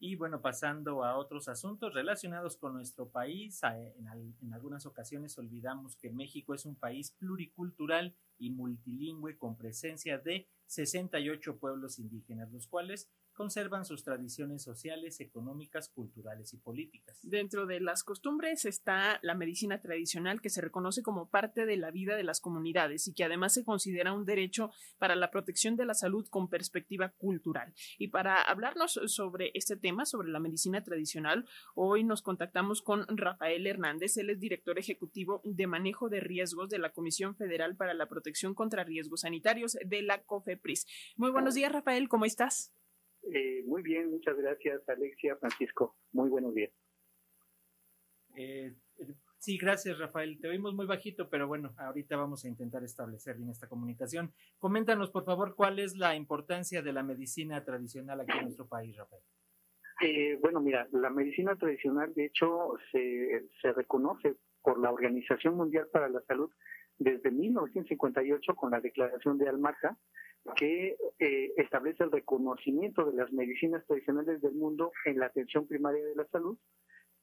Y bueno, pasando a otros asuntos relacionados con nuestro país, en, algunas ocasiones olvidamos que México es un país pluricultural y multilingüe con presencia de 68 pueblos indígenas, los cuales conservan sus tradiciones sociales, económicas, culturales y políticas. Dentro de las costumbres está la medicina tradicional que se reconoce como parte de la vida de las comunidades y que además se considera un derecho para la protección de la salud con perspectiva cultural. Y para hablarnos sobre este tema, sobre la medicina tradicional, hoy nos contactamos con Rafael Hernández, él es director ejecutivo de manejo de riesgos de la Comisión Federal para la Protección contra Riesgos Sanitarios de la COFEPRIS. Muy buenos días, Rafael, ¿cómo estás? Eh, muy bien, muchas gracias, Alexia, Francisco. Muy buenos días. Eh, sí, gracias, Rafael. Te oímos muy bajito, pero bueno, ahorita vamos a intentar establecer bien esta comunicación. Coméntanos, por favor, cuál es la importancia de la medicina tradicional aquí en nuestro país, Rafael. Eh, bueno, mira, la medicina tradicional, de hecho, se, se reconoce por la Organización Mundial para la Salud desde 1958 con la Declaración de Almaja, que eh, establece el reconocimiento de las medicinas tradicionales del mundo en la atención primaria de la salud.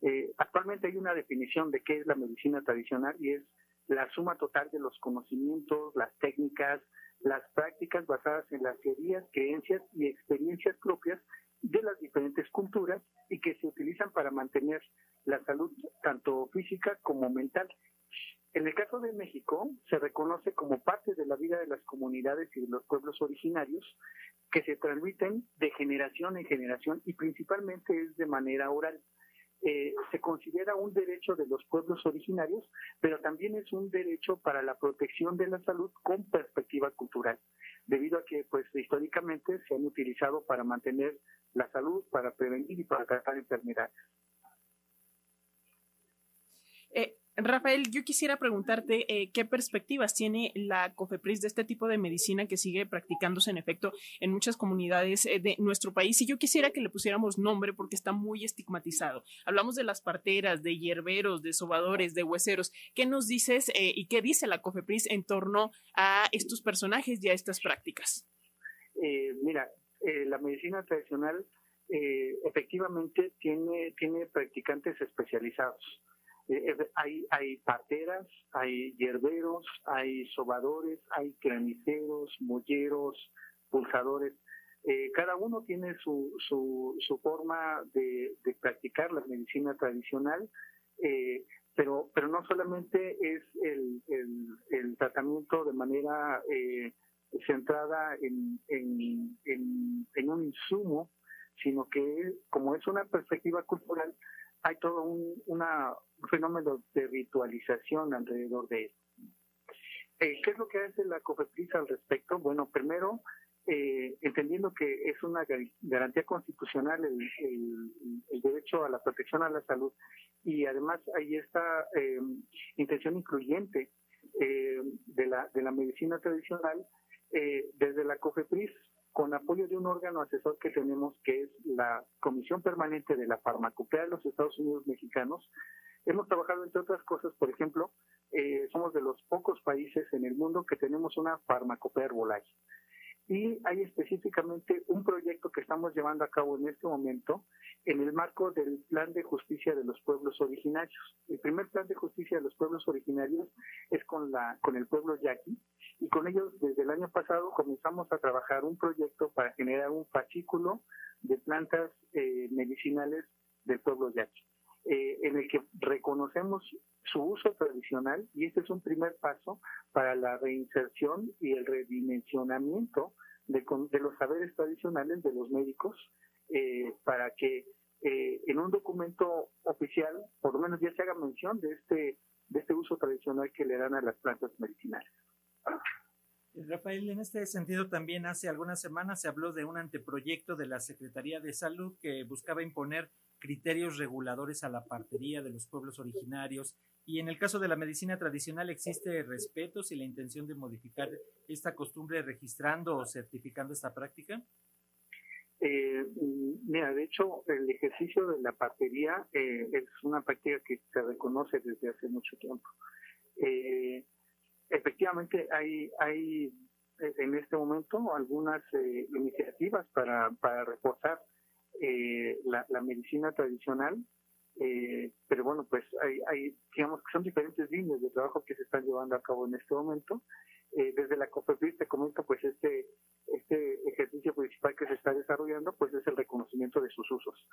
Eh, actualmente hay una definición de qué es la medicina tradicional y es la suma total de los conocimientos, las técnicas, las prácticas basadas en las teorías, creencias y experiencias propias de las diferentes culturas y que se utilizan para mantener la salud tanto física como mental en el caso de México, se reconoce como parte de la vida de las comunidades y de los pueblos originarios que se transmiten de generación en generación y principalmente es de manera oral. Eh, se considera un derecho de los pueblos originarios, pero también es un derecho para la protección de la salud con perspectiva cultural, debido a que pues históricamente se han utilizado para mantener la salud, para prevenir y para tratar enfermedades. Eh, Rafael, yo quisiera preguntarte eh, qué perspectivas tiene la COFEPRIS de este tipo de medicina que sigue practicándose en efecto en muchas comunidades eh, de nuestro país. Y yo quisiera que le pusiéramos nombre porque está muy estigmatizado. Hablamos de las parteras, de hierberos, de sobadores, de hueseros. ¿Qué nos dices eh, y qué dice la COFEPRIS en torno a estos personajes y a estas prácticas? mira, la medicina tradicional efectivamente tiene, tiene practicantes especializados eh, hay, hay parteras, hay hierberos, hay sobadores, hay craniceros, molleros, pulsadores. Eh, cada uno tiene su, su, forma de, practicar la medicina tradicional, eh, pero, pero no solamente es el, el, tratamiento de manera centrada en, en, en un insumo, sino que como es una perspectiva cultural, hay todo un, una, fenómeno de ritualización alrededor de esto. Eh, ¿Qué es lo que hace la COFEPRIS al respecto? Bueno, primero, eh, entendiendo que es una garantía constitucional el, derecho a la protección a la salud y además hay esta eh, intención incluyente de, la, de la medicina tradicional, desde la COFEPRIS con apoyo de un órgano asesor que tenemos, que es la Comisión Permanente de la Farmacopea de los Estados Unidos Mexicanos. Hemos trabajado, entre otras cosas, por ejemplo, eh, somos de los pocos países en el mundo que tenemos una farmacopea herbolaria. Y hay específicamente un proyecto que estamos llevando a cabo en este momento en el marco del Plan de Justicia de los Pueblos Originarios. El primer Plan de Justicia de los Pueblos Originarios es con, la, con el pueblo yaqui y con ellos desde el año pasado comenzamos a trabajar un proyecto para generar un fascículo de plantas eh, medicinales del pueblo yaqui. Eh, en el que reconocemos su uso tradicional y este es un primer paso para la reinserción y el redimensionamiento de, los saberes tradicionales de los médicos eh, para que eh, en un documento oficial por lo menos ya se haga mención de este de este uso tradicional que le dan a las plantas medicinales. Rafael, en este sentido también hace algunas semanas se habló de un anteproyecto de la Secretaría de Salud que buscaba imponer criterios reguladores a la partería de los pueblos originarios. Y en el caso de la medicina tradicional, ¿existe respeto y la intención de modificar esta costumbre registrando o certificando esta práctica? Eh, mira, de hecho, el ejercicio de la partería eh, es una práctica que se reconoce desde hace mucho tiempo. Eh, efectivamente, hay, hay en este momento algunas iniciativas para, para reforzar eh, la, medicina tradicional, eh, pero bueno, pues hay, digamos que son diferentes líneas de trabajo que se están llevando a cabo en este momento. Eh, desde la COFEPRIS te comento, pues este, este ejercicio principal que se está desarrollando, pues es el reconocimiento de sus usos.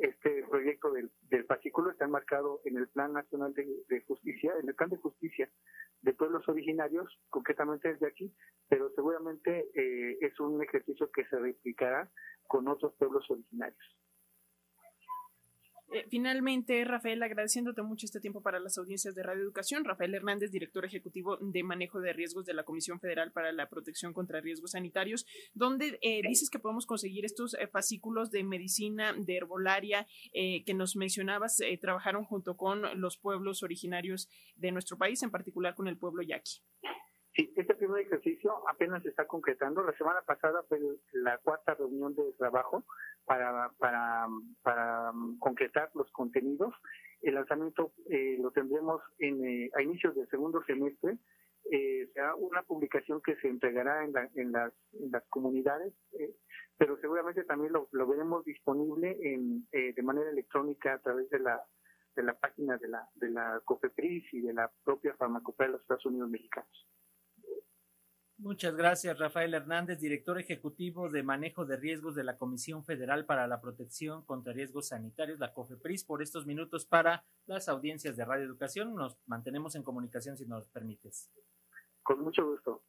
este proyecto del, del fascículo está enmarcado en el Plan Nacional de, de Justicia, en el Plan de Justicia de Pueblos Originarios, concretamente desde aquí, pero seguramente es un ejercicio que se replicará con otros pueblos originarios. Eh, finalmente, Rafael, agradeciéndote mucho este tiempo para las audiencias de Radio Educación, Rafael Hernández, director ejecutivo de manejo de riesgos de la Comisión Federal para la Protección contra Riesgos Sanitarios, donde eh, dices que podemos conseguir estos eh, fascículos de medicina, de herbolaria, que nos mencionabas, trabajaron junto con los pueblos originarios de nuestro país, en particular con el pueblo yaqui. Este primer ejercicio apenas se está concretando. La semana pasada fue la cuarta reunión de trabajo para, para concretar los contenidos. El lanzamiento eh, lo tendremos en, eh, a inicios del segundo semestre. Eh, será una publicación que se entregará en, las, en las comunidades, eh, pero seguramente también lo, veremos disponible en, de manera electrónica a través de la de la página de la de la COFEPRIS y de la propia Farmacopea de los Estados Unidos Mexicanos. Muchas gracias, Rafael Hernández, director ejecutivo de manejo de riesgos de la Comisión Federal para la Protección contra Riesgos Sanitarios, la COFEPRIS, por estos minutos para las audiencias de Radio Educación. Nos mantenemos en comunicación si nos permites. Con mucho gusto.